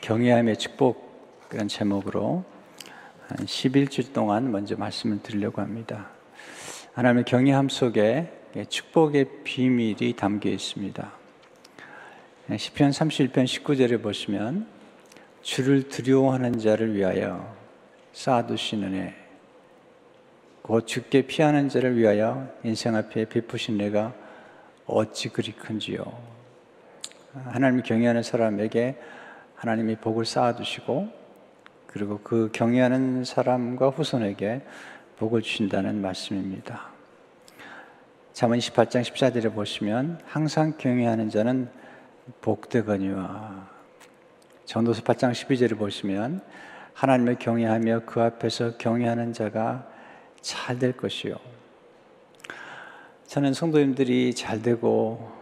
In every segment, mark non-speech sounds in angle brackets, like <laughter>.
경외함의 축복 그런 제목으로 한 11주 동안 먼저 말씀을 드리려고 합니다. 하나님의 경외함 속에 축복의 비밀이 담겨 있습니다. 시편 31편 19절에 보시면 주를 두려워하는 자를 위하여 쌓아두시는 애, 곧 죽게 피하는 자를 위하여 인생 앞에 베푸신 내가 어찌 그리 큰지요. 하나님을 경외하는 사람에게 하나님이 복을 쌓아두시고 그리고 그 경외하는 사람과 후손에게 복을 주신다는 말씀입니다. 잠언 28장 14절에 보시면 항상 경외하는 자는 복되거니와 전도서 8장 12절에 보시면 하나님을 경외하며 그 앞에서 경외하는 자가 잘 될 것이요. 저는 성도님들이 잘 되고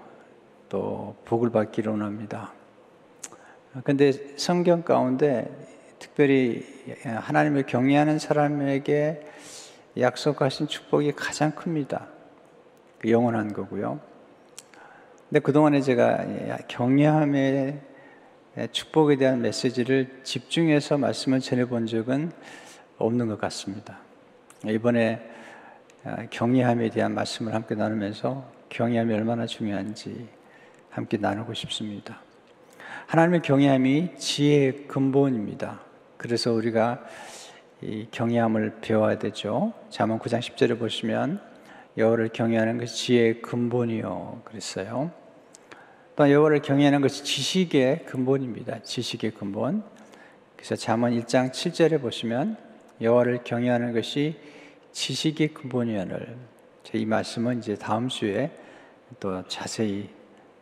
또 복을 받기를 원합니다. 근데 성경 가운데 특별히 하나님을 경외하는 사람에게 약속하신 축복이 가장 큽니다. 그 영원한 거고요. 근데 그동안에 제가 경외함의 축복에 대한 메시지를 집중해서 말씀을 전해본 적은 없는 것 같습니다. 이번에 경외함에 대한 말씀을 함께 나누면서 경외함이 얼마나 중요한지 함께 나누고 싶습니다. 하나님의 경외함이 지혜의 근본입니다. 그래서 우리가 이 경외함을 배워야 되죠. 잠언 9장 10절에 보시면 여호와를 경외하는 것이 지혜의 근본이요 그랬어요. 또 여호와를 경외하는 것이 지식의 근본입니다. 지식의 근본. 그래서 잠언 1장 7절에 보시면 여호와를 경외하는 것이 지식의 근본이야를 이 말씀은 이제 다음 주에 또 자세히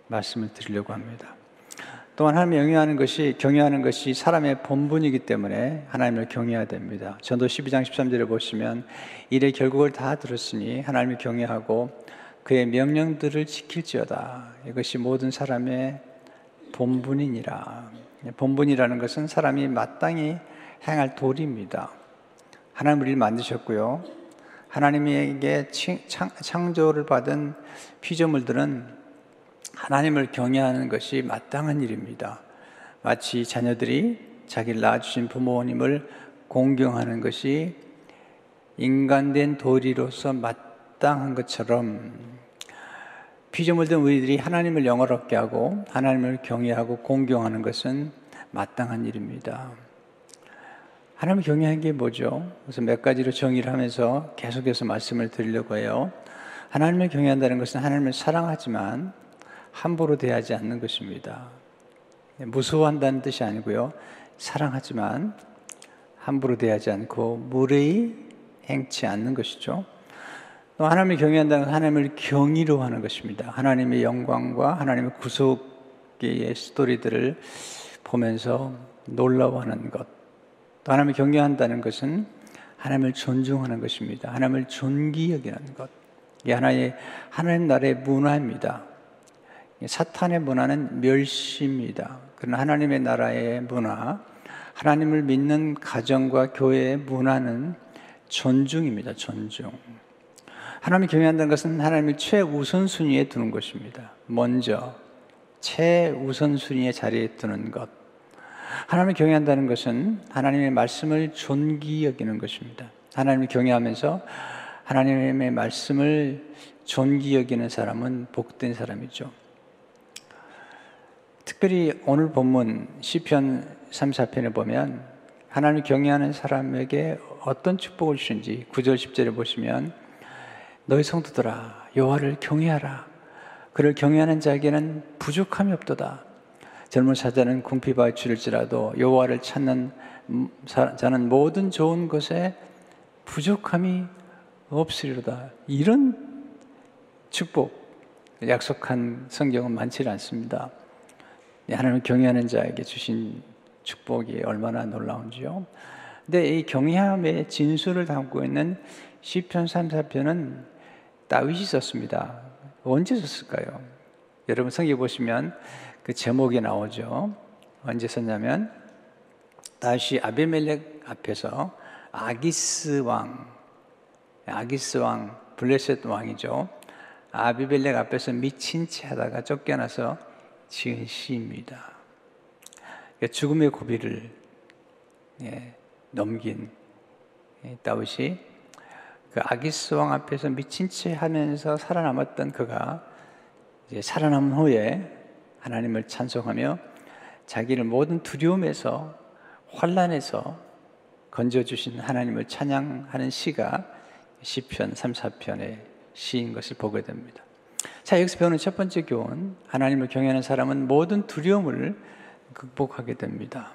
말씀을 드리려고 합니다. 또한 하나님을 경외하는 것이 경외하는 것이 사람의 본분이기 때문에 하나님을 경외해야 됩니다. 전도 12장 13절에 보시면 일의 결국을 다 들었으니 하나님을 경외하고 그의 명령들을 지킬지어다. 이것이 모든 사람의 본분이니라. 본분이라는 것은 사람이 마땅히 행할 도리입니다. 하나님 우리를 만드셨고요. 하나님에게 창조를 받은 피조물들은 하나님을 경외하는 것이 마땅한 일입니다. 마치 자녀들이 자기를 낳아주신 부모님을 공경하는 것이 인간된 도리로서 마땅한 것처럼 피조물된 우리들이 하나님을 영어롭게 하고 하나님을 경외하고 공경하는 것은 마땅한 일입니다. 하나님을 경외하는 게 뭐죠? 그래서 몇 가지로 정의를 하면서 계속해서 말씀을 드리려고 해요. 하나님을 경외한다는 것은 하나님을 사랑하지만 함부로 대하지 않는 것입니다. 무서워한다는 뜻이 아니고요. 사랑하지만 함부로 대하지 않고 무례히 행치 않는 것이죠. 또 하나님을 경외한다는 하나님을 경의로 하는 것입니다. 하나님의 영광과 하나님의 구속의 스토리들을 보면서 놀라워하는 것. 또 하나님을 경외한다는 것은 하나님을 존중하는 것입니다. 하나님을 존귀 여기는 것. 이게 하나의 하나님 나라의 문화입니다. 사탄의 문화는 멸시입니다. 그러나 하나님의 나라의 문화, 하나님을 믿는 가정과 교회의 문화는 존중입니다. 존중. 하나님을 경외한다는 것은 하나님을 최우선순위에 두는 것입니다. 먼저 최우선순위의 자리에 두는 것. 하나님을 경외한다는 것은 하나님의 말씀을 존귀 여기는 것입니다. 하나님을 경외하면서 하나님의 말씀을 존귀 여기는 사람은 복된 사람이죠. 특별히 오늘 본문 시편 3, 4편에 보면 하나님을 경외하는 사람에게 어떤 축복을 주신지 9절 10절에 보시면 너희 성도들아 여호와를 경외하라 그를 경외하는 자에게는 부족함이 없도다 젊은 사자는 궁핍하여 줄일지라도 여호와를 찾는 자는 모든 좋은 것에 부족함이 없으리로다. 이런 축복 약속한 성경은 많지 않습니다. 하나님을 경외하는 자에게 주신 축복이 얼마나 놀라운지요. 근데 이 경외함의 진수를 담고 있는 시편 3, 4편은 다윗이 썼습니다. 언제 썼을까요? 여러분 성경 보시면 그 제목이 나오죠. 언제 썼냐면 다시 아비멜렉 앞에서 아기스 왕, 아기스 왕, 블레셋 왕이죠. 아비멜렉 앞에서 미친 채 하다가 쫓겨나서 지은 시입니다. 죽음의 고비를 예, 넘긴 예, 다윗이 그 아기스 왕 앞에서 미친 채 하면서 살아남았던 그가 이제 살아남은 후에 하나님을 찬송하며 자기를 모든 두려움에서 환란에서 건져 주신 하나님을 찬양하는 시가 시편 3, 4편의 시인 것을 보게 됩니다. 자, 여기서 배우는 첫 번째 교훈. 하나님을 경외하는 사람은 모든 두려움을 극복하게 됩니다.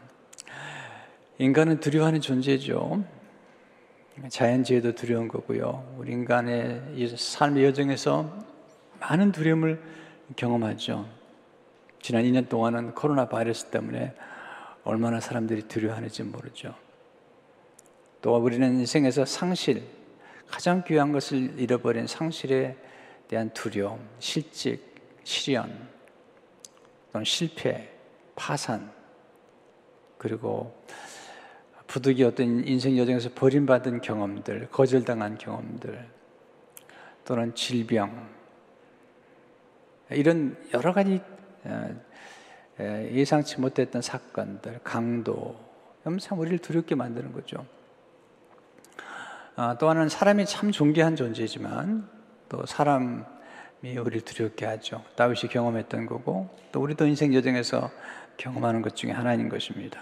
인간은 두려워하는 존재죠. 자연재해도 두려운 거고요. 우리 인간의 삶의 여정에서 많은 두려움을 경험하죠. 지난 2년 동안은 코로나 바이러스 때문에 얼마나 사람들이 두려워하는지 모르죠. 또 우리는 인생에서 상실, 가장 귀한 것을 잃어버린 상실에 대한 두려움, 실직, 실현, 또는 실패, 파산, 그리고 부득이 어떤 인생 여정에서 버림받은 경험들, 거절당한 경험들, 또는 질병, 이런 여러 가지 어, 예상치 못했던 사건들, 강도, 참 우리를 두렵게 만드는 거죠. 아, 또 하나는 사람이 참 존귀한 존재지만 또 사람이 우리를 두렵게 하죠. 다윗이 경험했던 거고 또 우리도 인생 여정에서 경험하는 것 중에 하나인 것입니다.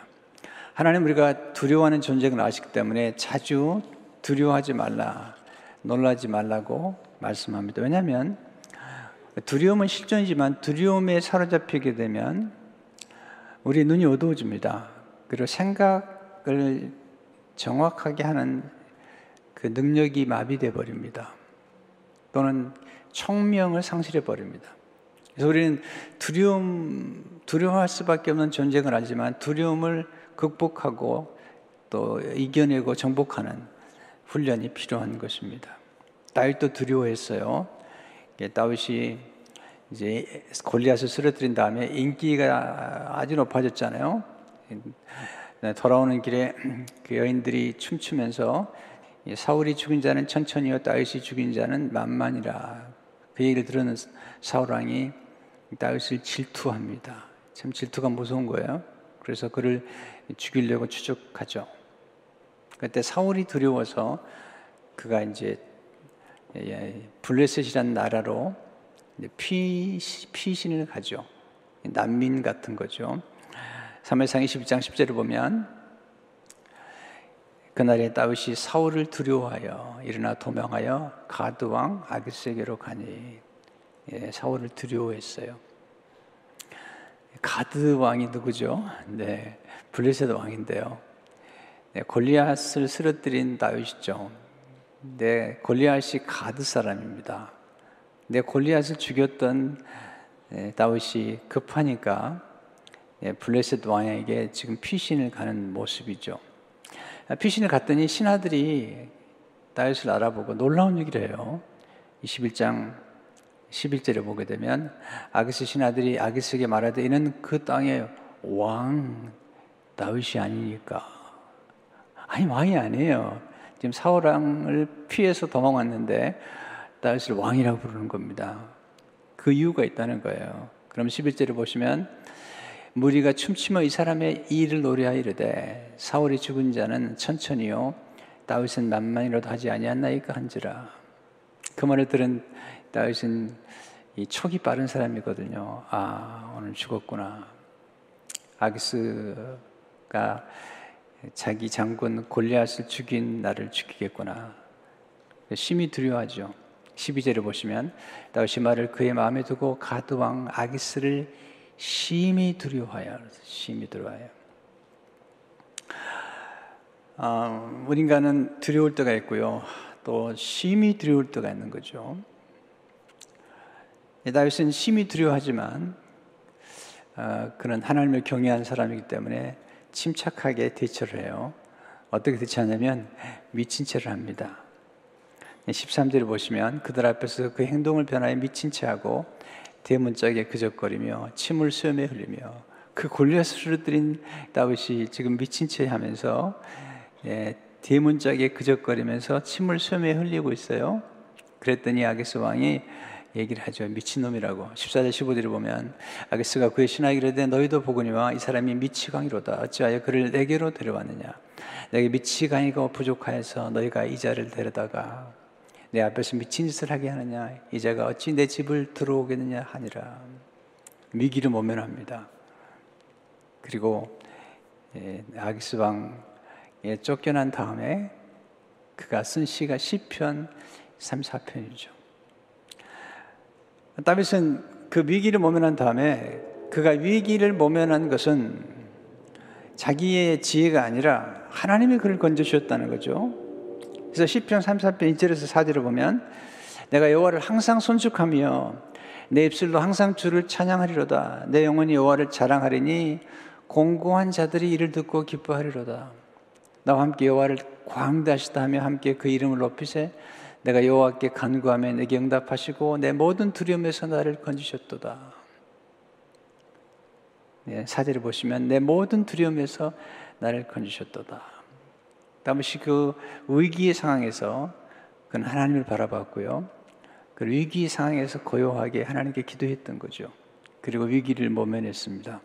하나님 우리가 두려워하는 존재가 아시기 때문에 자주 두려워하지 말라, 놀라지 말라고 말씀합니다. 왜냐하면 두려움은 실존이지만 두려움에 사로잡히게 되면 우리 눈이 어두워집니다. 그리고 생각을 정확하게 하는 그 능력이 마비돼 버립니다. 또는 청명을 상실해 버립니다. 그래서 우리는 두려움, 두려워할 수밖에 없는 존재는 알지만 두려움을 극복하고 또 이겨내고 정복하는 훈련이 필요한 것입니다. 다윗도 두려워했어요. 다윗이 이제 골리앗을 쓰러뜨린 다음에 인기가 아주 높아졌잖아요. 돌아오는 길에 그 여인들이 춤추면서 사울이 죽인 자는 천천히요 다윗이 죽인 자는 만만이라 그 얘기를 들은 사울 왕이 다윗을 질투합니다. 참 질투가 무서운 거예요. 그래서 그를 죽이려고 추적하죠. 그때 사울이 두려워서 그가 이제 블레셋이라는 나라로 피, 피신을 가죠. 난민 같은 거죠. 3회상 22장 10절을 보면 그날에 다윗이 사울을 두려워하여 일어나 도망하여 가드 왕 아기스에게로 가니 예, 사울을 두려워했어요. 가드 왕이 누구죠? 네, 블레셋 왕인데요. 네, 골리앗을 쓰러뜨린 다윗이죠. 네, 골리앗이 가드 사람입니다. 네, 골리앗을 죽였던 네, 다윗이 급하니까 네, 블레셋 왕에게 지금 피신을 가는 모습이죠. 피신을 갔더니 신하들이 다윗을 알아보고 놀라운 얘기를 해요. 21장 11절에 보게 되면 아기스 신하들이 아기스에게 말하되 이는 그 땅의 왕 다윗이 아니니까. 아니 왕이 아니에요. 지금 사울 왕을 피해서 도망왔는데 다윗을 왕이라고 부르는 겁니다. 그 이유가 있다는 거예요. 그럼 11절을 보시면 무리가 춤추며 이 사람의 일을 노래하여 이르되 사울이 죽은 자는 천천히요 다윗은 만만이라도 하지 아니하나이까 한지라. 그 말을 들은 다윗은 이 촉이 빠른 사람이거든요. 아 오늘 죽었구나. 아기스가 자기 장군 골리앗을 죽인 나를 죽이겠구나. 심히 두려워하죠. 12절을 보시면 다윗이 말을 그의 마음에 두고 가드 왕 아기스를 심히 두려워하여 심히 두려워하여 어, 인간은 두려울 때가 있고요. 또 심히 두려울 때가 있는 거죠. 다윗은 심히 두려워하지만 어, 그는 하나님을 경외한 사람이기 때문에 침착하게 대처를 해요. 어떻게 대처하냐면 미친 채를 합니다. 13절을 보시면 그들 앞에서 그 행동을 변하여 미친 채 하고 대문짝에 그적거리며 침을 수염에 흘리며 그 골리앗을 쓰러뜨린 다윗이 지금 미친 채 하면서 예, 대문짝에 그적거리면서 침을 수염에 흘리고 있어요. 그랬더니 아기스 왕이 얘기를 하죠. 미친놈이라고. 14절 15절에 보면 아기스가 그의 신하에게 이르되 너희도 보거니와 이 사람이 미치광이로다. 어찌하여 그를 내게로 데려왔느냐. 내게 미치광이가 부족하여서 너희가 이자를 데려다가 내 앞에서 미친 짓을 하게 하느냐. 이자가 어찌 내 집을 들어오겠느냐 하니라. 미기를 모면합니다. 그리고 예, 아기스 왕에 쫓겨난 다음에 그가 쓴 시가 시편 34편이죠. 다윗은 그 위기를 모면한 다음에 그가 위기를 모면한 것은 자기의 지혜가 아니라 하나님이 그를 건져주셨다는 거죠. 그래서 시편 34편 1절에서 4절을 보면 내가 여호와를 항상 손축하며 내 입술로 항상 주를 찬양하리로다. 내 영혼이 여호와를 자랑하리니 공고한 자들이 이를 듣고 기뻐하리로다. 나와 함께 여호와를 광대하시다 하며 함께 그 이름을 높이세 내가 여호와께 간구하며 내게 응답하시고 내 모든 두려움에서 나를 건지셨도다. 네, 사제를 보시면 내 모든 두려움에서 나를 건지셨도다. 다시 그 위기의 상황에서 그는 하나님을 바라봤고요. 그 위기 상황에서 고요하게 하나님께 기도했던 거죠. 그리고 위기를 모면했습니다.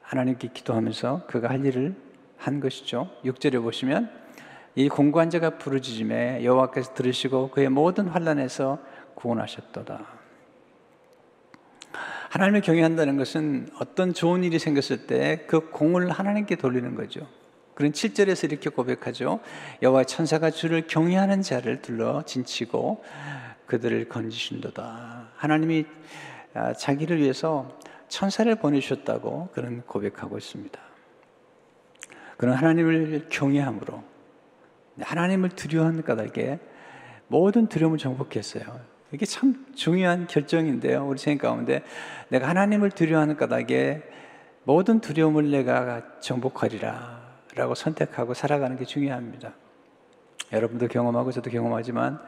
하나님께 기도하면서 그가 할 일을 한 것이죠. 6절에 보시면 이 공고한 자가 부르짖음에 여호와께서 들으시고 그의 모든 환란에서 구원하셨도다. 하나님을 경외한다는 것은 어떤 좋은 일이 생겼을 때 그 공을 하나님께 돌리는 거죠. 그런 7절에서 이렇게 고백하죠. 여호와 천사가 주를 경외하는 자를 둘러 진치고 그들을 건지신도다. 하나님이 아, 자기를 위해서 천사를 보내주셨다고 그런 고백하고 있습니다. 그런 하나님을 경외함으로 하나님을 두려워하는 까닭에 모든 두려움을 정복했어요. 이게 참 중요한 결정인데요. 우리 생각 가운데 내가 하나님을 두려워하는 까닭에 모든 두려움을 내가 정복하리라 라고 선택하고 살아가는 게 중요합니다. 여러분도 경험하고 저도 경험하지만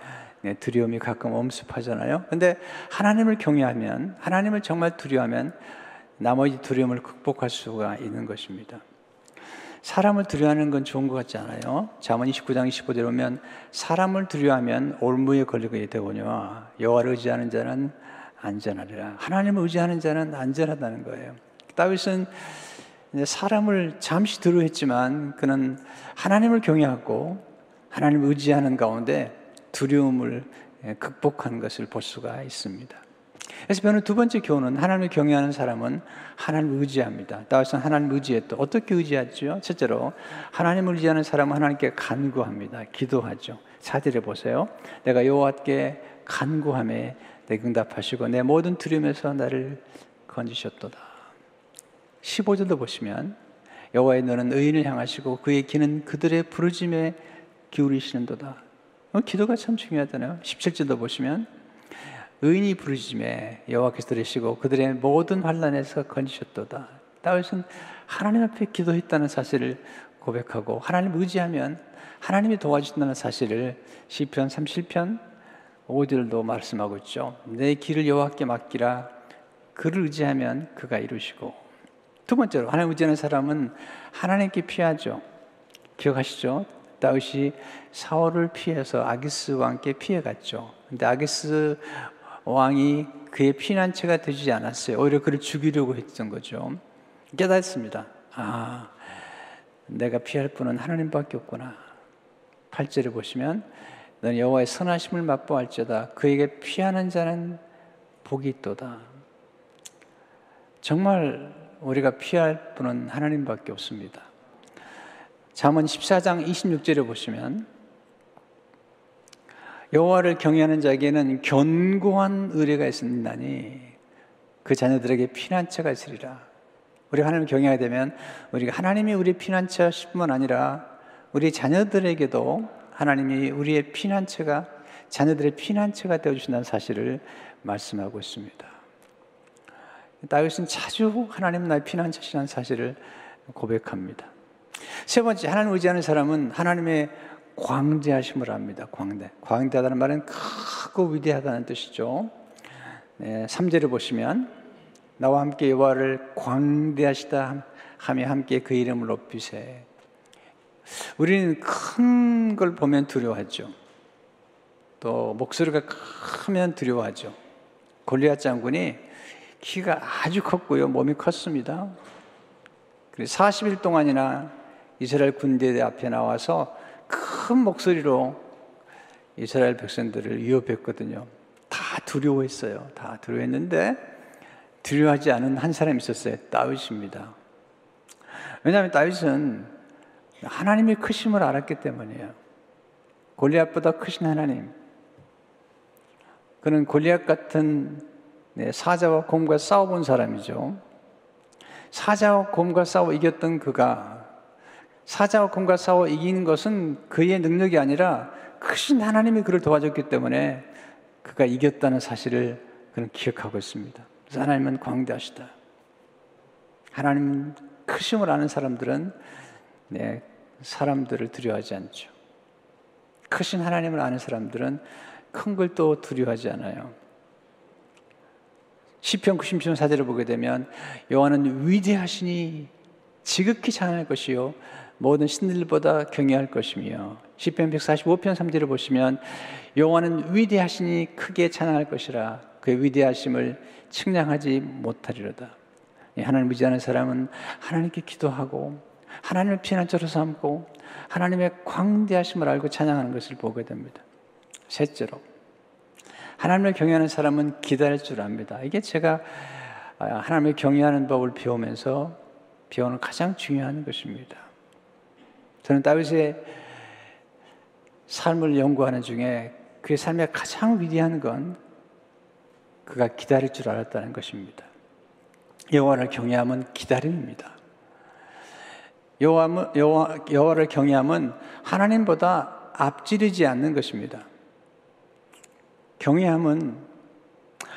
네, 두려움이 가끔 엄습하잖아요. 근데 하나님을 경외하면, 하나님을 정말 두려워하면 나머지 두려움을 극복할 수가 있는 것입니다. 사람을 두려워하는 건 좋은 것 같지 않아요? 잠언 29장 25절에 보면 사람을 두려워하면 올무에 걸리게 되거니와 여호와를 의지하는 자는 안전하리라. 하나님을 의지하는 자는 안전하다는 거예요. 다윗은 사람을 잠시 두려워했지만 그는 하나님을 경외하고 하나님을 의지하는 가운데 두려움을 극복한 것을 볼 수가 있습니다. 그래서 배우는 두 번째 교훈은 하나님을 경외하는 사람은 하나님을 의지합니다. 다윗은 하나님을 의지했다. 어떻게 의지하죠? 첫째로 하나님을 의지하는 사람은 하나님께 간구합니다. 기도하죠. 사절에 보세요. 내가 여호와께 간구함에 내 응답하시고 내 모든 두려움에서 나를 건지셨도다. 15절도 보시면 여호와의 너는 의인을 향하시고 그의 귀는 그들의 부르짐에 기울이시는도다. 어, 기도가 참 중요하잖아요. 17절도 보시면 의인이 부르짖음에 여호와께서 들으시고 그들의 모든 환란에서 건지셨도다. 다윗은 하나님 앞에 기도했다는 사실을 고백하고 하나님 의지하면 하나님이 도와주신다는 사실을 시편 37편 5절도 말씀하고 있죠. 내 길을 여호와께 맡기라. 그를 의지하면 그가 이루시고 두 번째로 하나님 의지하는 사람은 하나님께 피하죠. 기억하시죠? 다윗이 사울을 피해서 아기스 왕께 피해갔죠. 근데 아기스 왕이 그의 피난처가 되지 않았어요. 오히려 그를 죽이려고 했던 거죠. 깨닫습니다. 아, 내가 피할 분은 하나님밖에 없구나. 8절에 보시면 넌 여호와의 선하심을 맛보할지어다 그에게 피하는 자는 복이 있도다. 정말 우리가 피할 분은 하나님밖에 없습니다. 잠언 14장 26절에 보시면 여호와를 경외하는 자에게는 견고한 의뢰가 있으나니 그 자녀들에게 피난처가 있으리라. 우리가 하나님을 경외하게 되면 우리가 하나님이 우리 피난처뿐만 아니라 우리 자녀들에게도 하나님이 우리의 피난처가 자녀들의 피난처가 되어 주신다는 사실을 말씀하고 있습니다. 다윗은 자주 하나님 나의 피난처시라는 사실을 고백합니다. 세 번째 하나님 의지하는 사람은 하나님의 광대하심을 합니다. 광대. 광대하다는 말은 크고 위대하다는 뜻이죠. 네, 3절을 보시면 나와 함께 여호와를 광대하시다 하며 함께 그 이름을 높이세. 우리는 큰 걸 보면 두려워하죠. 또 목소리가 크면 두려워하죠. 골리앗 장군이 키가 아주 컸고요. 몸이 컸습니다. 그래서 40일 동안이나 이스라엘 군대 앞에 나와서 큰 목소리로 이스라엘 백성들을 위협했거든요. 다 두려워했어요. 다 두려워했는데 두려워하지 않은 한 사람이 있었어요. 다윗입니다. 왜냐하면 다윗은 하나님의 크심을 알았기 때문이에요. 골리앗보다 크신 하나님. 그는 골리앗 같은 네, 사자와 곰과 싸워본 사람이죠. 사자와 곰과 싸워 이겼던 그가 사자와 곰과 싸워 이긴 것은 그의 능력이 아니라 크신 하나님이 그를 도와줬기 때문에 그가 이겼다는 사실을 그는 기억하고 있습니다. 그래서 하나님은 광대하시다. 하나님 크심을 아는 사람들은 네, 사람들을 두려워하지 않죠. 크신 하나님을 아는 사람들은 큰 걸 또 두려워하지 않아요. 시편 90편 4절을 보게 되면 여호와는 위대하시니 지극히 찬양할 것이요 모든 신들보다 경외할 것이며 시편 145편 3절을 보시면 여호와는 위대하시니 크게 찬양할 것이라 그의 위대하심을 측량하지 못하리로다. 하나님 의지하는 사람은 하나님께 기도하고 하나님을 피난처로 삼고 하나님의 광대하심을 알고 찬양하는 것을 보게 됩니다. 셋째로 하나님을 경외하는 사람은 기다릴 줄 압니다. 이게 제가 하나님을 경외하는 법을 배우면서 배우는 가장 중요한 것입니다. 저는 다윗의 삶을 연구하는 중에 그의 삶의 가장 위대한 건 그가 기다릴 줄 알았다는 것입니다. 여호와를 경외함은 기다림입니다. 여호와, 여호와를 경외함은 하나님보다 앞지르지 않는 것입니다. 경외함은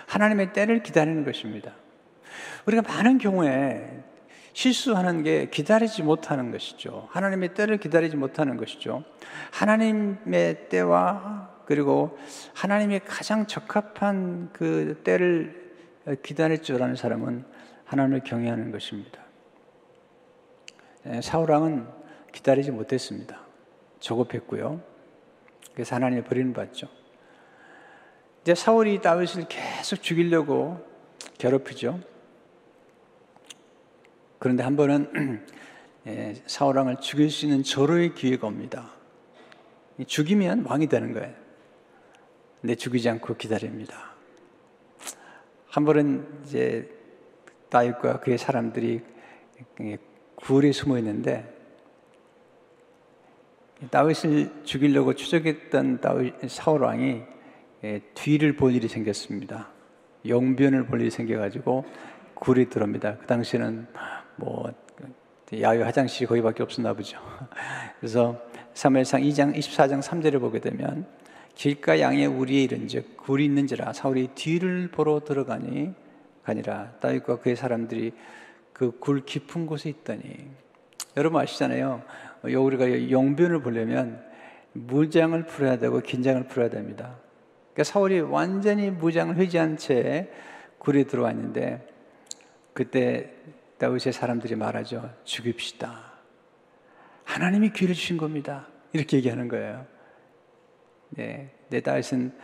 하나님의 때를 기다리는 것입니다. 우리가 많은 경우에 실수하는 게 기다리지 못하는 것이죠. 하나님의 때를 기다리지 못하는 것이죠. 하나님의 때와 그리고 하나님의 가장 적합한 그 때를 기다릴 줄 아는 사람은 하나님을 경외하는 것입니다. 예, 사울왕은 기다리지 못했습니다. 조급했고요. 그래서 하나님이 버리는 받죠. 이제 사울이 다윗을 계속 죽이려고 괴롭히죠. 그런데 한 번은 <clears throat> 예, 사울 왕을 죽일 수 있는 절호의 기회가 옵니다. 죽이면 왕이 되는 거예요. 근데 죽이지 않고 기다립니다. 한 번은 이제 다윗과 그의 사람들이 굴에 숨어 있는데 다윗을 죽이려고 추적했던 다윗 사울 왕이 예, 뒤를 볼 일이 생겼습니다. 용변을 볼 일이 생겨가지고 굴에 들어옵니다. 그 당시에는 뭐 야외 화장실이 거기밖에 없었나 보죠. <laughs> 그래서 사무엘상 2장 24장 3절을 보게 되면 길가 양의 우리에 이른즉 굴이 있는지라 사울이 뒤를 보러 들어가니 가니라 다윗과 그의 사람들이 그 굴 깊은 곳에 있더니 여러분 아시잖아요. 우리가 용변을 보려면 무장을 풀어야 되고 긴장을 풀어야 됩니다. 그러니까 사울이 완전히 무장을 회지한 채 굴에 들어왔는데 그때 다윗의 사람들이 말하죠. 죽입시다. 하나님이 기회를 주신 겁니다. 이렇게 얘기하는 거예요. 네, 내 다윗은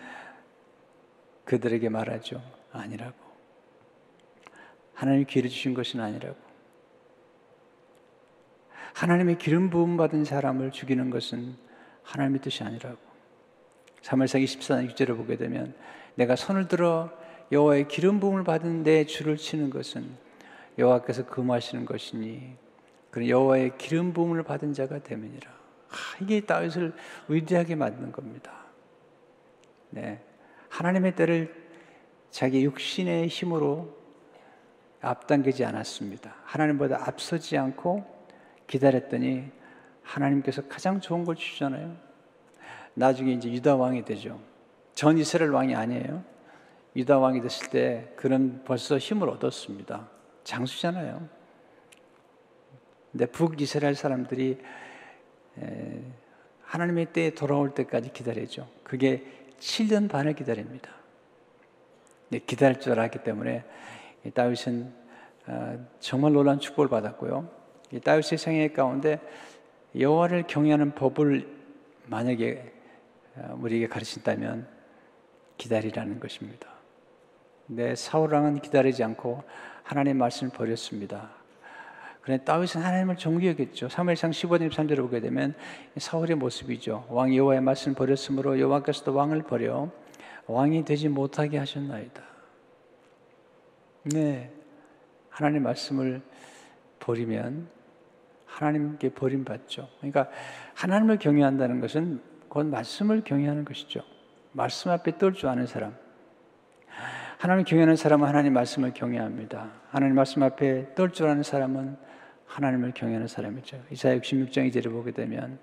그들에게 말하죠. 아니라고. 하나님이 기회를 주신 것은 아니라고. 하나님의 기름 부음 받은 사람을 죽이는 것은 하나님의 뜻이 아니라고. 3월상 24장 6절을 보게 되면 내가 손을 들어 여호와의 기름 부음을 받은 내 줄을 치는 것은 여호와께서 금하시는 것이니 그런 여호와의 기름 부음을 받은 자가 되면이라. 아, 이게 다윗을 위대하게 만든 겁니다. 네. 하나님의 때를 자기 육신의 힘으로 앞당기지 않았습니다. 하나님보다 앞서지 않고 기다렸더니 하나님께서 가장 좋은 걸 주잖아요. 나중에 이제 유다 왕이 되죠. 전 이스라엘 왕이 아니에요. 유다 왕이 됐을 때 그는 벌써 힘을 얻었습니다. 장수잖아요. 근데 북이스라엘 사람들이 하나님의 때에 돌아올 때까지 기다리죠. 그게 7년 반을 기다립니다. 기다릴 줄 알았기 때문에 다윗은 어, 정말 놀라운 축복을 받았고요. 다윗의 생애 가운데 여호와를 경외하는 법을 만약에 어, 우리에게 가르친다면 기다리라는 것입니다. 내 사울왕은 기다리지 않고 하나님 말씀을 버렸습니다. 그래 다윗은 하나님을 존귀했겠죠. 3일상 15절 13절을 보게 되면 사울의 모습이죠. 왕 여호와의 말씀을 버렸으므로 여호와께서도 왕을 버려 왕이 되지 못하게 하셨나이다. 네. 하나님 말씀을 버리면 하나님께 버림받죠. 그러니까 하나님을 경외한다는 것은 곧 말씀을 경외하는 것이죠. 말씀 앞에 떨 줄 아는 사람. 하나님을 경외하는 사람은 하나님 말씀을 경외합니다. 하나님 말씀 앞에 떨 줄 아는 사람은 하나님을 경외하는 사람이죠. 이사야 66장 2절을 보게 되면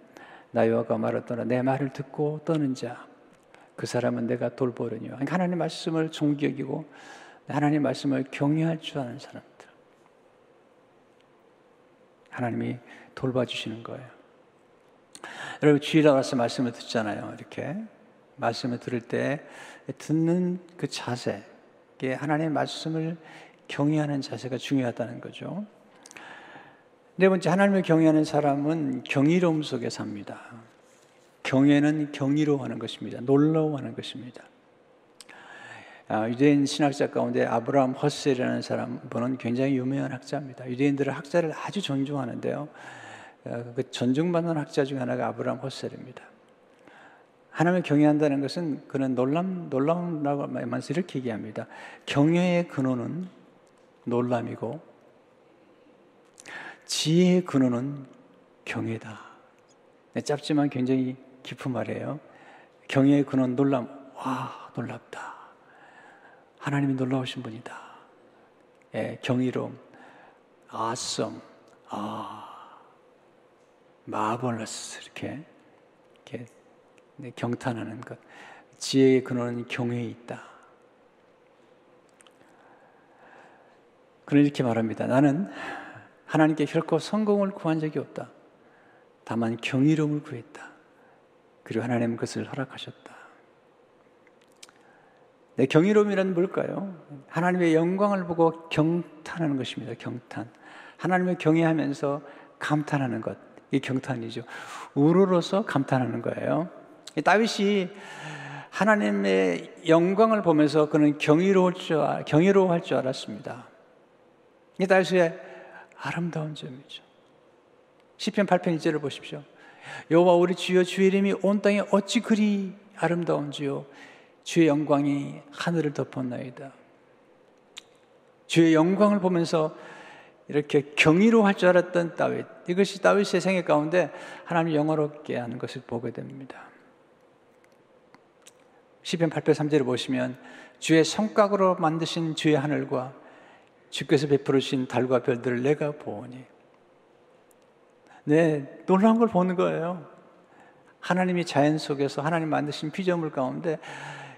나 여호와가 말했더라 내 말을 듣고 떠는 자 그 사람은 내가 돌보려니와 그러니까 하나님 말씀을 존귀여기고 하나님 말씀을 경외할 줄 아는 사람들 하나님이 돌봐주시는 거예요. 여러분 주일에 와서 말씀을 듣잖아요. 이렇게 말씀을 들을 때 듣는 그 자세, 하나님의 말씀을 경외하는 자세가 중요하다는 거죠. 네 번째, 하나님을 경외하는 사람은 경이로움 속에 삽니다. 경외는 경이로워하는 것입니다. 놀라워하는 것입니다. 아, 유대인 신학자 가운데 아브라함 허셀이라는 사람 분은 굉장히 유명한 학자입니다. 유대인들은 학자를 아주 존중하는데요. 아, 그 존중받는 학자 중 하나가 아브라함 허셀입니다. 하나님을 경외한다는 것은 그는 놀람 놀라움라고 말면서 이렇게 얘기합니다. 경외의 근원은 놀람이고 지혜의 근원은 경외다. 네, 짧지만 굉장히 깊은 말이에요. 경외의 근원 놀람. 와, 놀랍다. 하나님이 놀라우신 분이다. 예, 경이로움. 아썸. 아. 마블러스. 이렇게. 이렇게 네, 경탄하는 것. 지혜의 근원은 경외에 있다. 그는 이렇게 말합니다. 나는 하나님께 결코 성공을 구한 적이 없다. 다만 경이로움을 구했다. 그리고 하나님은 그것을 허락하셨다. 네, 경이로움이란 뭘까요? 하나님의 영광을 보고 경탄하는 것입니다. 경탄. 하나님을 경외하면서 감탄하는 것. 이 경탄이죠. 우러러서 감탄하는 거예요. 다윗이 하나님의 영광을 보면서 그는 경이로울 줄, 경이로워할 줄 알았습니다. 이 다윗의 아름다운 점이죠. 시편 8편 1절을 보십시오. 여호와 우리 주여 주의 이름이 온 땅에 어찌 그리 아름다운지요 주의 영광이 하늘을 덮었나이다. 주의 영광을 보면서 이렇게 경이로 할 줄 알았던 다윗 이것이 다윗의 생애 가운데 하나님 영어롭게 하는 것을 보게 됩니다. 시편 8편 3절을 보시면 주의 성각으로 만드신 주의 하늘과 주께서 베풀으신 달과 별들을 내가 보니 네, 놀라운 걸 보는 거예요. 하나님이 자연 속에서 하나님 만드신 피조물 가운데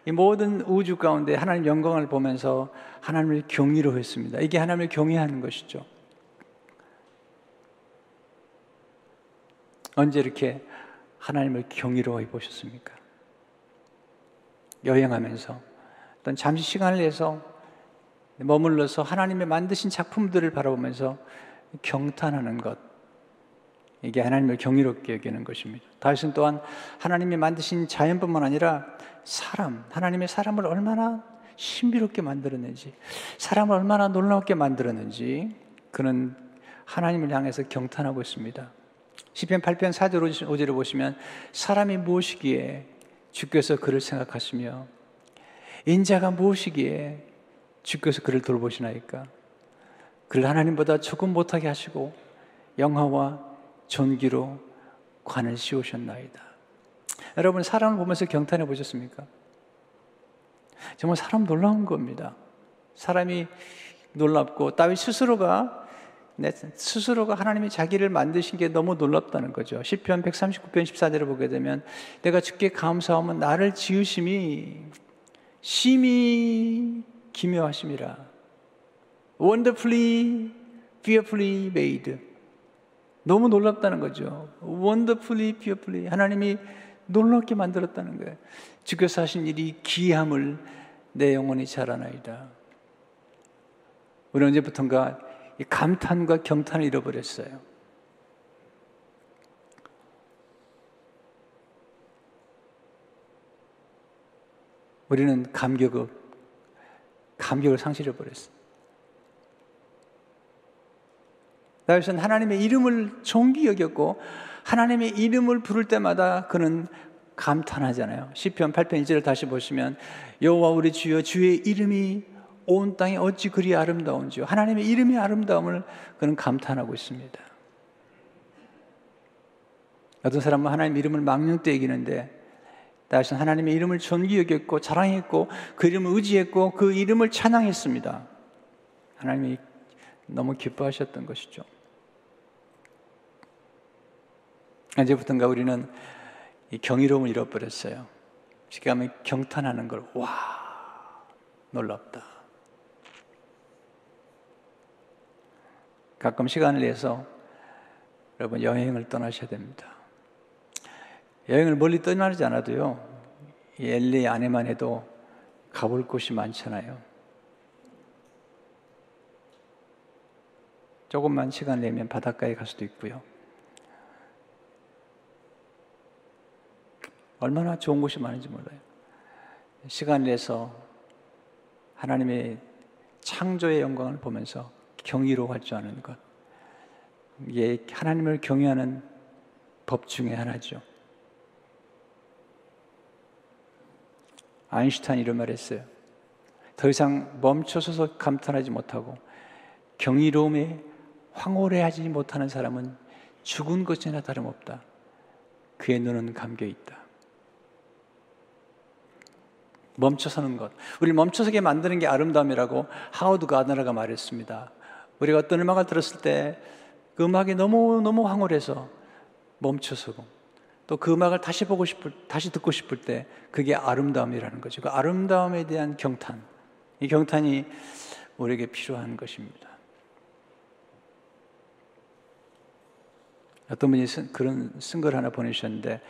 이 모든 우주 가운데 하나님 영광을 보면서 하나님을 경외로 했습니다. 이게 하나님을 경외하는 것이죠. 언제 이렇게 하나님을 경이로워 보셨습니까? 여행하면서 어떤 잠시 시간을 내서 머물러서 하나님의 만드신 작품들을 바라보면서 경탄하는 것. 이게 하나님을 경이롭게 여기는 것입니다. 다윗은 또한 하나님이 만드신 자연뿐만 아니라 사람, 하나님의 사람을 얼마나 신비롭게 만들었는지, 사람을 얼마나 놀랍게 만들었는지, 그는 하나님을 향해서 경탄하고 있습니다. 시편 8편 4절 5절을 보시면 사람이 무엇이기에 주께서 그를 생각하시며 인자가 무엇이기에 주께서 그를 돌보시나이까? 그를 하나님보다 조금 못하게 하시고 영화와 존귀로 관을 씌우셨나이다. 여러분 사람을 보면서 경탄해 보셨습니까? 정말 사람 놀라운 겁니다. 사람이 놀랍고 다윗 스스로가 내 스스로가 하나님이 자기를 만드신 게 너무 놀랍다는 거죠. 시편 139편 14절을 보게 되면 내가 주께 감사하면 나를 지으심이 심히 기묘하심이라. wonderfully, fearfully made. 너무 놀랍다는 거죠. wonderfully, fearfully. 하나님이 놀랍게 만들었다는 거예요. 주께서 하신 일이 기함을 내 영혼이 자라나이다. 우리 언제부턴가 감탄과 경탄을 잃어버렸어요. 우리는 감격을 감격을 상실해 버렸어요. 다윗은 하나님의 이름을 존귀 여겼고 하나님의 이름을 부를 때마다 그는 감탄하잖아요. 시편 8편 2절을 다시 보시면 여호와 우리 주여 주의 이름이 온 땅에 어찌 그리 아름다운지요. 하나님의 이름의 아름다움을 그는 감탄하고 있습니다. 어떤 사람은 하나님 이름을 망령되 여기는데 다윗은 하나님의 이름을 존귀 여겼고 자랑했고 그 이름을 의지했고 그 이름을 찬양했습니다. 하나님이 너무 기뻐하셨던 것이죠. 이제부터인가 우리는 이 경이로움을 잃어버렸어요. 쉽게 하면 경탄하는 걸, 와, 놀랍다. 가끔 시간을 내서 여러분 여행을 떠나셔야 됩니다. 여행을 멀리 떠나지 않아도요, 이 LA 안에만 해도 가볼 곳이 많잖아요. 조금만 시간 내면 바닷가에 갈 수도 있고요. 얼마나 좋은 곳이 많은지 몰라요. 시간 내서 하나님의 창조의 영광을 보면서 경이로워할 줄 아는 것. 이게 하나님을 경외하는 법 중에 하나죠. 아인슈타인 이런 말 했어요. 더 이상 멈춰서서 감탄하지 못하고 경이로움에 황홀해하지 못하는 사람은 죽은 것이나 다름없다. 그의 눈은 감겨 있다. 멈춰서는 것. 우리를 멈춰서게 만드는 게 아름다움이라고 하우드 가드너가 말했습니다. 우리가 어떤 음악을 들었을 때 그 음악이 너무너무 황홀해서 멈춰서고 또 그 음악을 다시 보고 싶을, 다시 듣고 싶을 때 그게 아름다움이라는 거죠. 그 아름다움에 대한 경탄. 이 경탄이 우리에게 필요한 것입니다. 어떤 분이 그런 쓴걸 하나 보내주셨는데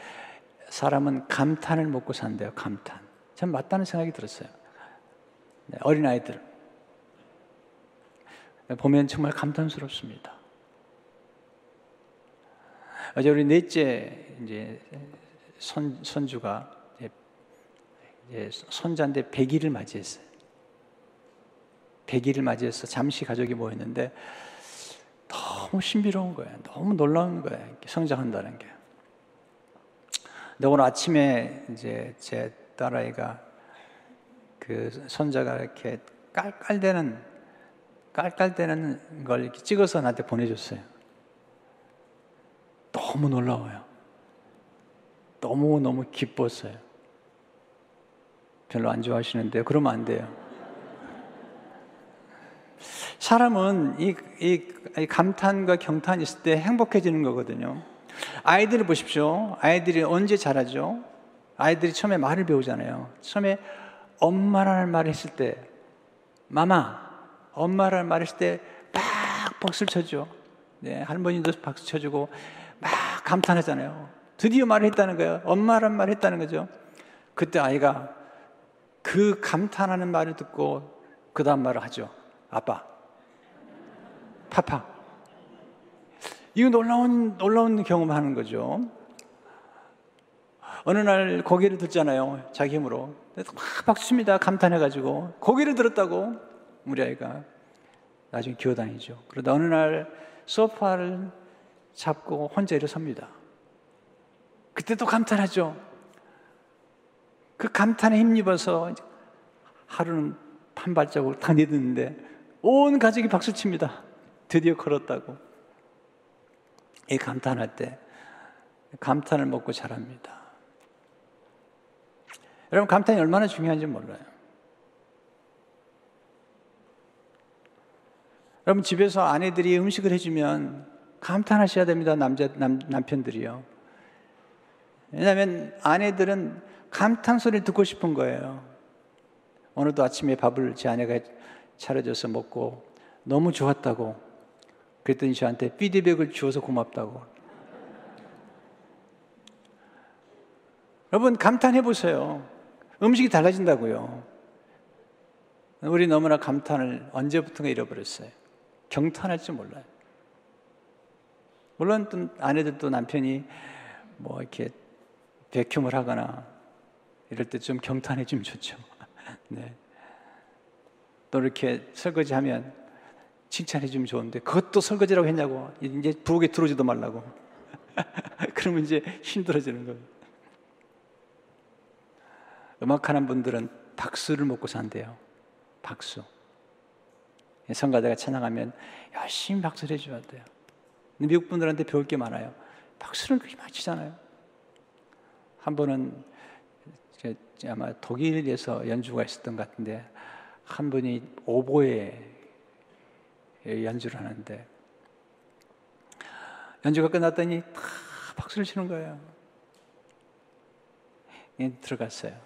사람은 감탄을 먹고 산대요. 감탄. 참 맞다는 생각이 들었어요. 네, 어린아이들. 보면 정말 감탄스럽습니다. 어제 우리 넷째 이제 손, 손주가 이제 손자인데 100일을 맞이했어요. 100일을 맞이해서 잠시 가족이 모였는데 너무 신비로운 거예요. 너무 놀라운 거예요. 성장한다는 게. 근데 오늘 아침에 이제 제 딸아이가 그 손자가 이렇게 깔깔대는 깔깔대는 걸 이렇게 찍어서 나한테 보내줬어요. 너무 놀라워요. 너무 너무 기뻤어요. 별로 안 좋아하시는데요. 그러면 안 돼요. 사람은 이, 이, 이 감탄과 경탄이 있을 때 행복해지는 거거든요. 아이들을 보십시오. 아이들이 언제 자라죠? 아이들이 처음에 말을 배우잖아요. 처음에 엄마라는 말을 했을 때, 마마, 엄마라는 말을 했을 때, 막 박수를 쳐줘. 네, 할머니도 박수 쳐주고, 막 감탄하잖아요. 드디어 말을 했다는 거예요. 엄마라는 말을 했다는 거죠. 그때 아이가 그 감탄하는 말을 듣고, 그 다음 말을 하죠. 아빠. 파파. 이거 놀라운, 놀라운 경험하는 거죠. 어느 날 고개를 듣잖아요. 자기 힘으로. 막 박수칩니다. 감탄해가지고. 고개를 들었다고 우리 아이가 나중에 기어다니죠. 그러다 어느 날 소파를 잡고 혼자 일어섭니다. 그때 또 감탄하죠. 그 감탄에 힘입어서 하루는 한 발자국 다 내딛는데 온 가족이 박수칩니다. 드디어 걸었다고. 이 감탄할 때 감탄을 먹고 자랍니다. 여러분 감탄이 얼마나 중요한지 몰라요. 여러분 집에서 아내들이 음식을 해주면 감탄하셔야 됩니다. 남자 남, 남편들이요. 왜냐하면 아내들은 감탄 소리를 듣고 싶은 거예요. 오늘도 아침에 밥을 제 아내가 차려줘서 먹고 너무 좋았다고 그랬더니 저한테 피드백을 주어서 고맙다고. 여러분 감탄해 보세요. 음식이 달라진다고요. 우리 너무나 감탄을 언제부턴가 잃어버렸어요. 경탄할 줄 몰라요. 물론 또 아내들도 남편이 뭐 이렇게 백흉을 하거나 이럴 때 좀 경탄해 주면 좋죠. <laughs> 네. 또 이렇게 설거지 하면 칭찬해 주면 좋은데 그것도 설거지라고 했냐고 이제 부엌에 들어오지도 말라고 <laughs> 그러면 이제 힘들어지는 거예요. 음악하는 분들은 박수를 먹고 산대요. 박수. 성가대가 찬양하면 열심히 박수를 해줘야 돼요. 미국 분들한테 배울 게 많아요. 박수를 그렇게 많이 치잖아요. 한 번은 아마 독일에서 연주가 있었던 것 같은데 한 분이 오보에 연주를 하는데 연주가 끝났더니 다 박수를 치는 거예요. 들어갔어요.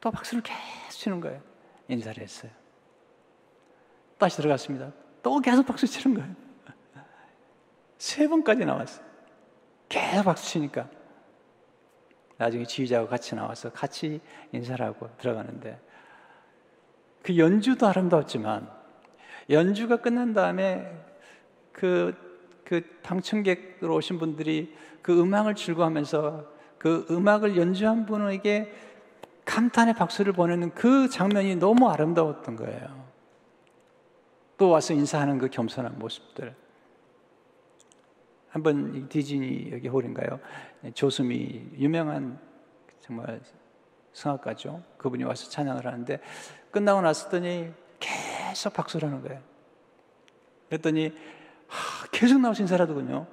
또 박수를 계속 치는 거예요. 인사를 했어요. 다시 들어갔습니다. 또 계속 박수 치는 거예요. 세 번까지 나왔어요. 계속 박수 치니까. 나중에 지휘자하고 같이 나와서 같이 인사를 하고 들어가는데 그 연주도 아름다웠지만 연주가 끝난 다음에 그, 그 방청객으로 오신 분들이 그 음악을 즐거워하면서 그 음악을 연주한 분에게 감탄의 박수를 보내는 그 장면이 너무 아름다웠던 거예요. 또 와서 인사하는 그 겸손한 모습들. 한번 디즈니 여기 홀인가요? 조수미 유명한 정말 성악가죠. 그분이 와서 찬양을 하는데 끝나고 났더니 계속 박수를 하는 거예요. 그랬더니 하, 계속 나오신 사라더군요.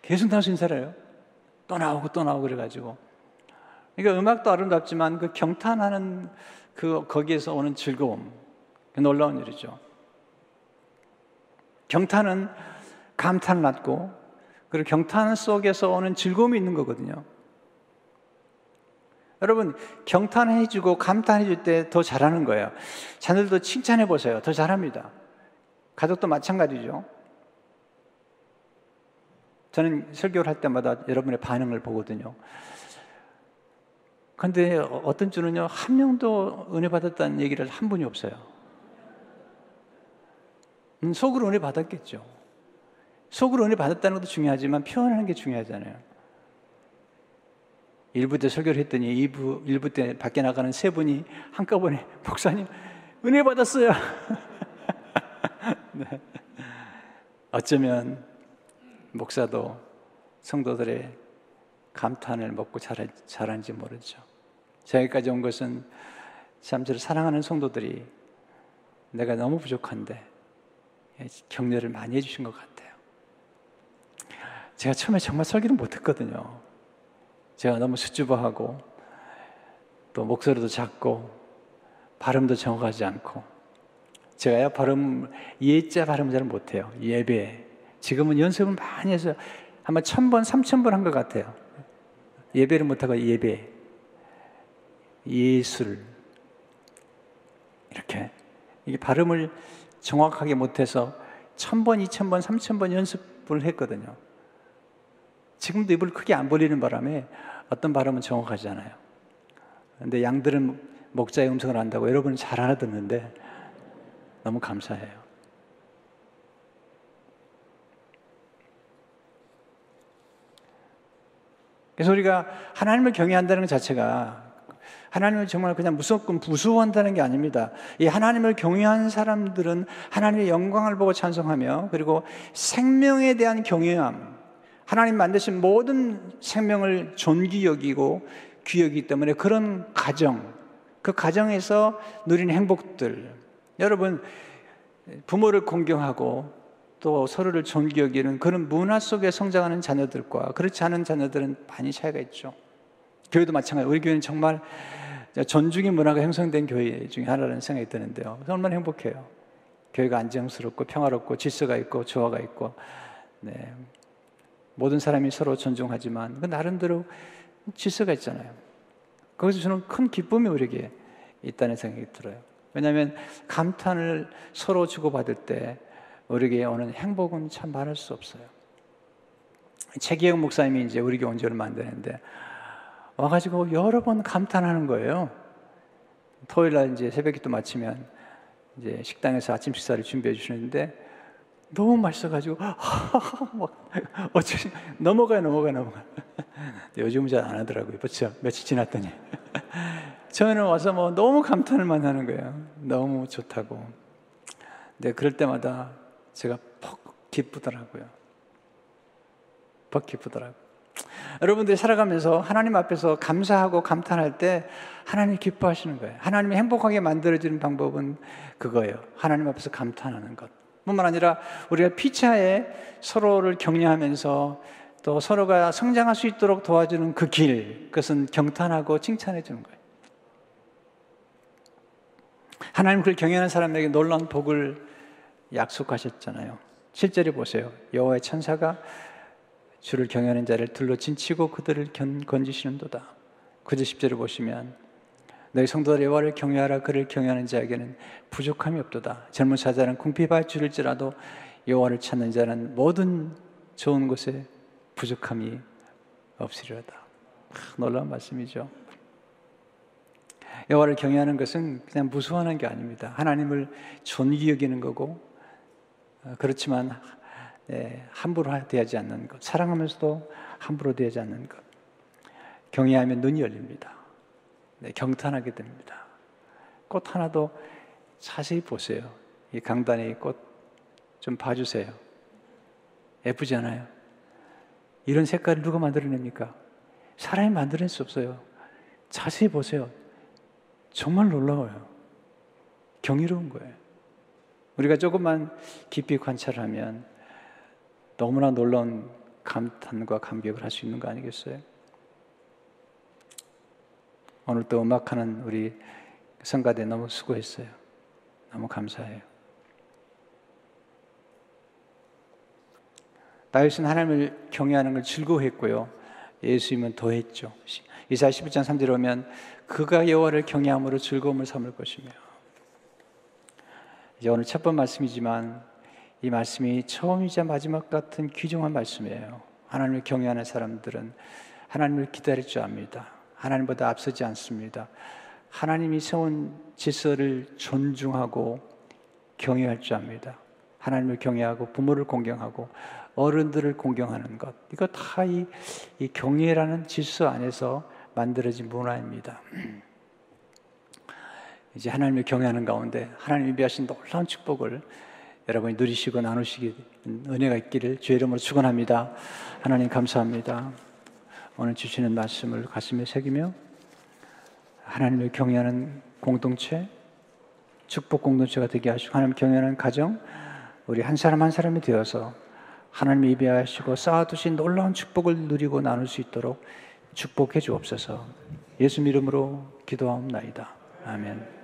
계속 나오신 사라요. 또 나오고 또 나오고 그래가지고. 그러니까 음악도 아름답지만 그 경탄하는 그 거기에서 오는 즐거움, 놀라운 일이죠. 경탄은 감탄을 낳고 그리고 경탄 속에서 오는 즐거움이 있는 거거든요. 여러분 경탄해주고 감탄해줄 때 더 잘하는 거예요. 자녀들도 칭찬해 보세요. 더 잘합니다. 가족도 마찬가지죠. 저는 설교를 할 때마다 여러분의 반응을 보거든요. 근데 어떤 주는요, 한 명도 은혜 받았다는 얘기를 한 분이 없어요. 음, 속으로 은혜 받았겠죠. 속으로 은혜 받았다는 것도 중요하지만 표현하는 게 중요하잖아요. 1부 때 설교를 했더니 2부, 1부 때 밖에 나가는 세 분이 한꺼번에 <laughs> 목사님 은혜 받았어요. <laughs> 네. 어쩌면 목사도 성도들의 감탄을 먹고 자란지 모르죠. 저기까지 온 것은 참 저를 사랑하는 성도들이 내가 너무 부족한데 격려를 많이 해주신 것 같아요. 제가 처음에 정말 설교를 못했거든요. 제가 너무 수줍어하고 또 목소리도 작고 발음도 정확하지 않고 제가요 발음 예자 발음 잘 못해요. 예배 지금은 연습을 많이 해서 아마 천 번, 삼천 번 한 것 같아요. 예배를 못하고 예배, 예술 이렇게 이게 발음을 정확하게 못해서 천 번, 이천 번, 삼천 번 연습을 했거든요. 지금도 입을 크게 안 벌리는 바람에 어떤 발음은 정확하지 않아요. 근데 양들은 목자의 음성을 안다고 여러분은 잘 알아듣는데 너무 감사해요. 그래서 우리가 하나님을 경외한다는 것 자체가 하나님을 정말 그냥 무섭고 부수한다는 게 아닙니다. 이 하나님을 경외한 사람들은 하나님의 영광을 보고 찬송하며 그리고 생명에 대한 경외함, 하나님 만드신 모든 생명을 존귀 여기고 귀여기 때문에 그런 가정, 그 가정에서 누리는 행복들. 여러분, 부모를 공경하고 또 서로를 존귀 여기는 그런 문화 속에 성장하는 자녀들과 그렇지 않은 자녀들은 많이 차이가 있죠. 교회도 마찬가지. 우리 교회는 정말 존중의 문화가 형성된 교회 중에 하나라는 생각이 드는데요. 얼마나 행복해요. 교회가 안정스럽고 평화롭고 질서가 있고 조화가 있고, 네. 모든 사람이 서로 존중하지만 그 나름대로 질서가 있잖아요. 거기서 저는 큰 기쁨이 우리에게 있다는 생각이 들어요. 왜냐하면 감탄을 서로 주고받을 때 우리에게 오는 행복은 참 말할 수 없어요. 최기영 목사님이 이제 우리 교회 온지를 만드는데 와가지고 여러 번 감탄하는 거예요. 토요일 날 이제 새벽 기도 마치면 이제 식당에서 아침 식사를 준비해 주시는데 너무 맛있어가지고 <laughs> 막 어쩌지 넘어가요 넘어가 넘어가. 요즘 잘 안 하더라고요. 그렇죠? 며칠 지났더니 <laughs> 저희는 와서 뭐 너무 감탄을만 하는 거예요. 너무 좋다고. 근데 그럴 때마다 제가 퍽 기쁘더라고요. 퍽 기쁘더라고요. 여러분들이 살아가면서 하나님 앞에서 감사하고 감탄할 때 하나님 기뻐하시는 거예요. 하나님이 행복하게 만들어지는 방법은 그거예요. 하나님 앞에서 감탄하는 것. 뿐만 아니라 우리가 피차에 서로를 격려하면서 또 서로가 성장할 수 있도록 도와주는 그 길, 그것은 경탄하고 칭찬해 주는 거예요. 하나님 그를 경외하는 사람에게 놀라운 복을 약속하셨잖아요. 7절에 보세요. 여호와의 천사가 주를 경외하는 자를 들로 진치고 그들을 건지시는도다. 9절 10절을 보시면 너희 성도들 여호와를 경외하라 그를 경외하는 자에게는 부족함이 없도다. 젊은 사자는 궁핍하 줄일지라도 여호와를 찾는 자는 모든 좋은 곳에 부족함이 없으리로다. 놀라운 말씀이죠. 여호와를 경외하는 것은 그냥 무수하는 게 아닙니다. 하나님을 존귀 여기는 거고 어, 그렇지만 네, 함부로 대하지 않는 것, 사랑하면서도 함부로 대하지 않는 것. 경외하면 눈이 열립니다. 네, 경탄하게 됩니다. 꽃 하나도 자세히 보세요. 이 강단에 꽃좀 봐주세요. 예쁘지 않아요? 이런 색깔을 누가 만들어냅니까? 사람이 만들어낼 수 없어요. 자세히 보세요. 정말 놀라워요. 경이로운 거예요. 우리가 조금만 깊이 관찰하면 너무나 놀라운 감탄과 감격을 할 수 있는 거 아니겠어요? 오늘 또 음악하는 우리 성가대 너무 수고했어요. 너무 감사해요. 다윗은 하나님을 경외하는 걸 즐거워했고요. 예수님은 더했죠. 이사야 11장 3절에 오면 그가 여호와를 경외함으로 즐거움을 삼을 것이며 이제 오늘 첫 번 말씀이지만 이 말씀이 처음이자 마지막 같은 귀중한 말씀이에요. 하나님을 경외하는 사람들은 하나님을 기다릴 줄 압니다. 하나님보다 앞서지 않습니다. 하나님이 세운 질서를 존중하고 경외할 줄 압니다. 하나님을 경외하고 부모를 공경하고 어른들을 공경하는 것. 이거 다이이 경외라는 질서 안에서 만들어진 문화입니다. <clears throat> 이제 하나님을 경외하는 가운데 하나님이 비하신 놀라운 축복을 여러분이 누리시고 나누시기 은혜가 있기를 주의 이름으로 축원합니다. 하나님 감사합니다. 오늘 주시는 말씀을 가슴에 새기며 하나님을 경외하는 공동체, 축복 공동체가 되게 하시고 하나님 경외하는 가정, 우리 한 사람 한 사람이 되어서 하나님이 예배하시고 쌓아두신 놀라운 축복을 누리고 나눌 수 있도록 축복해 주옵소서. 예수 이름으로 기도하옵나이다. 아멘.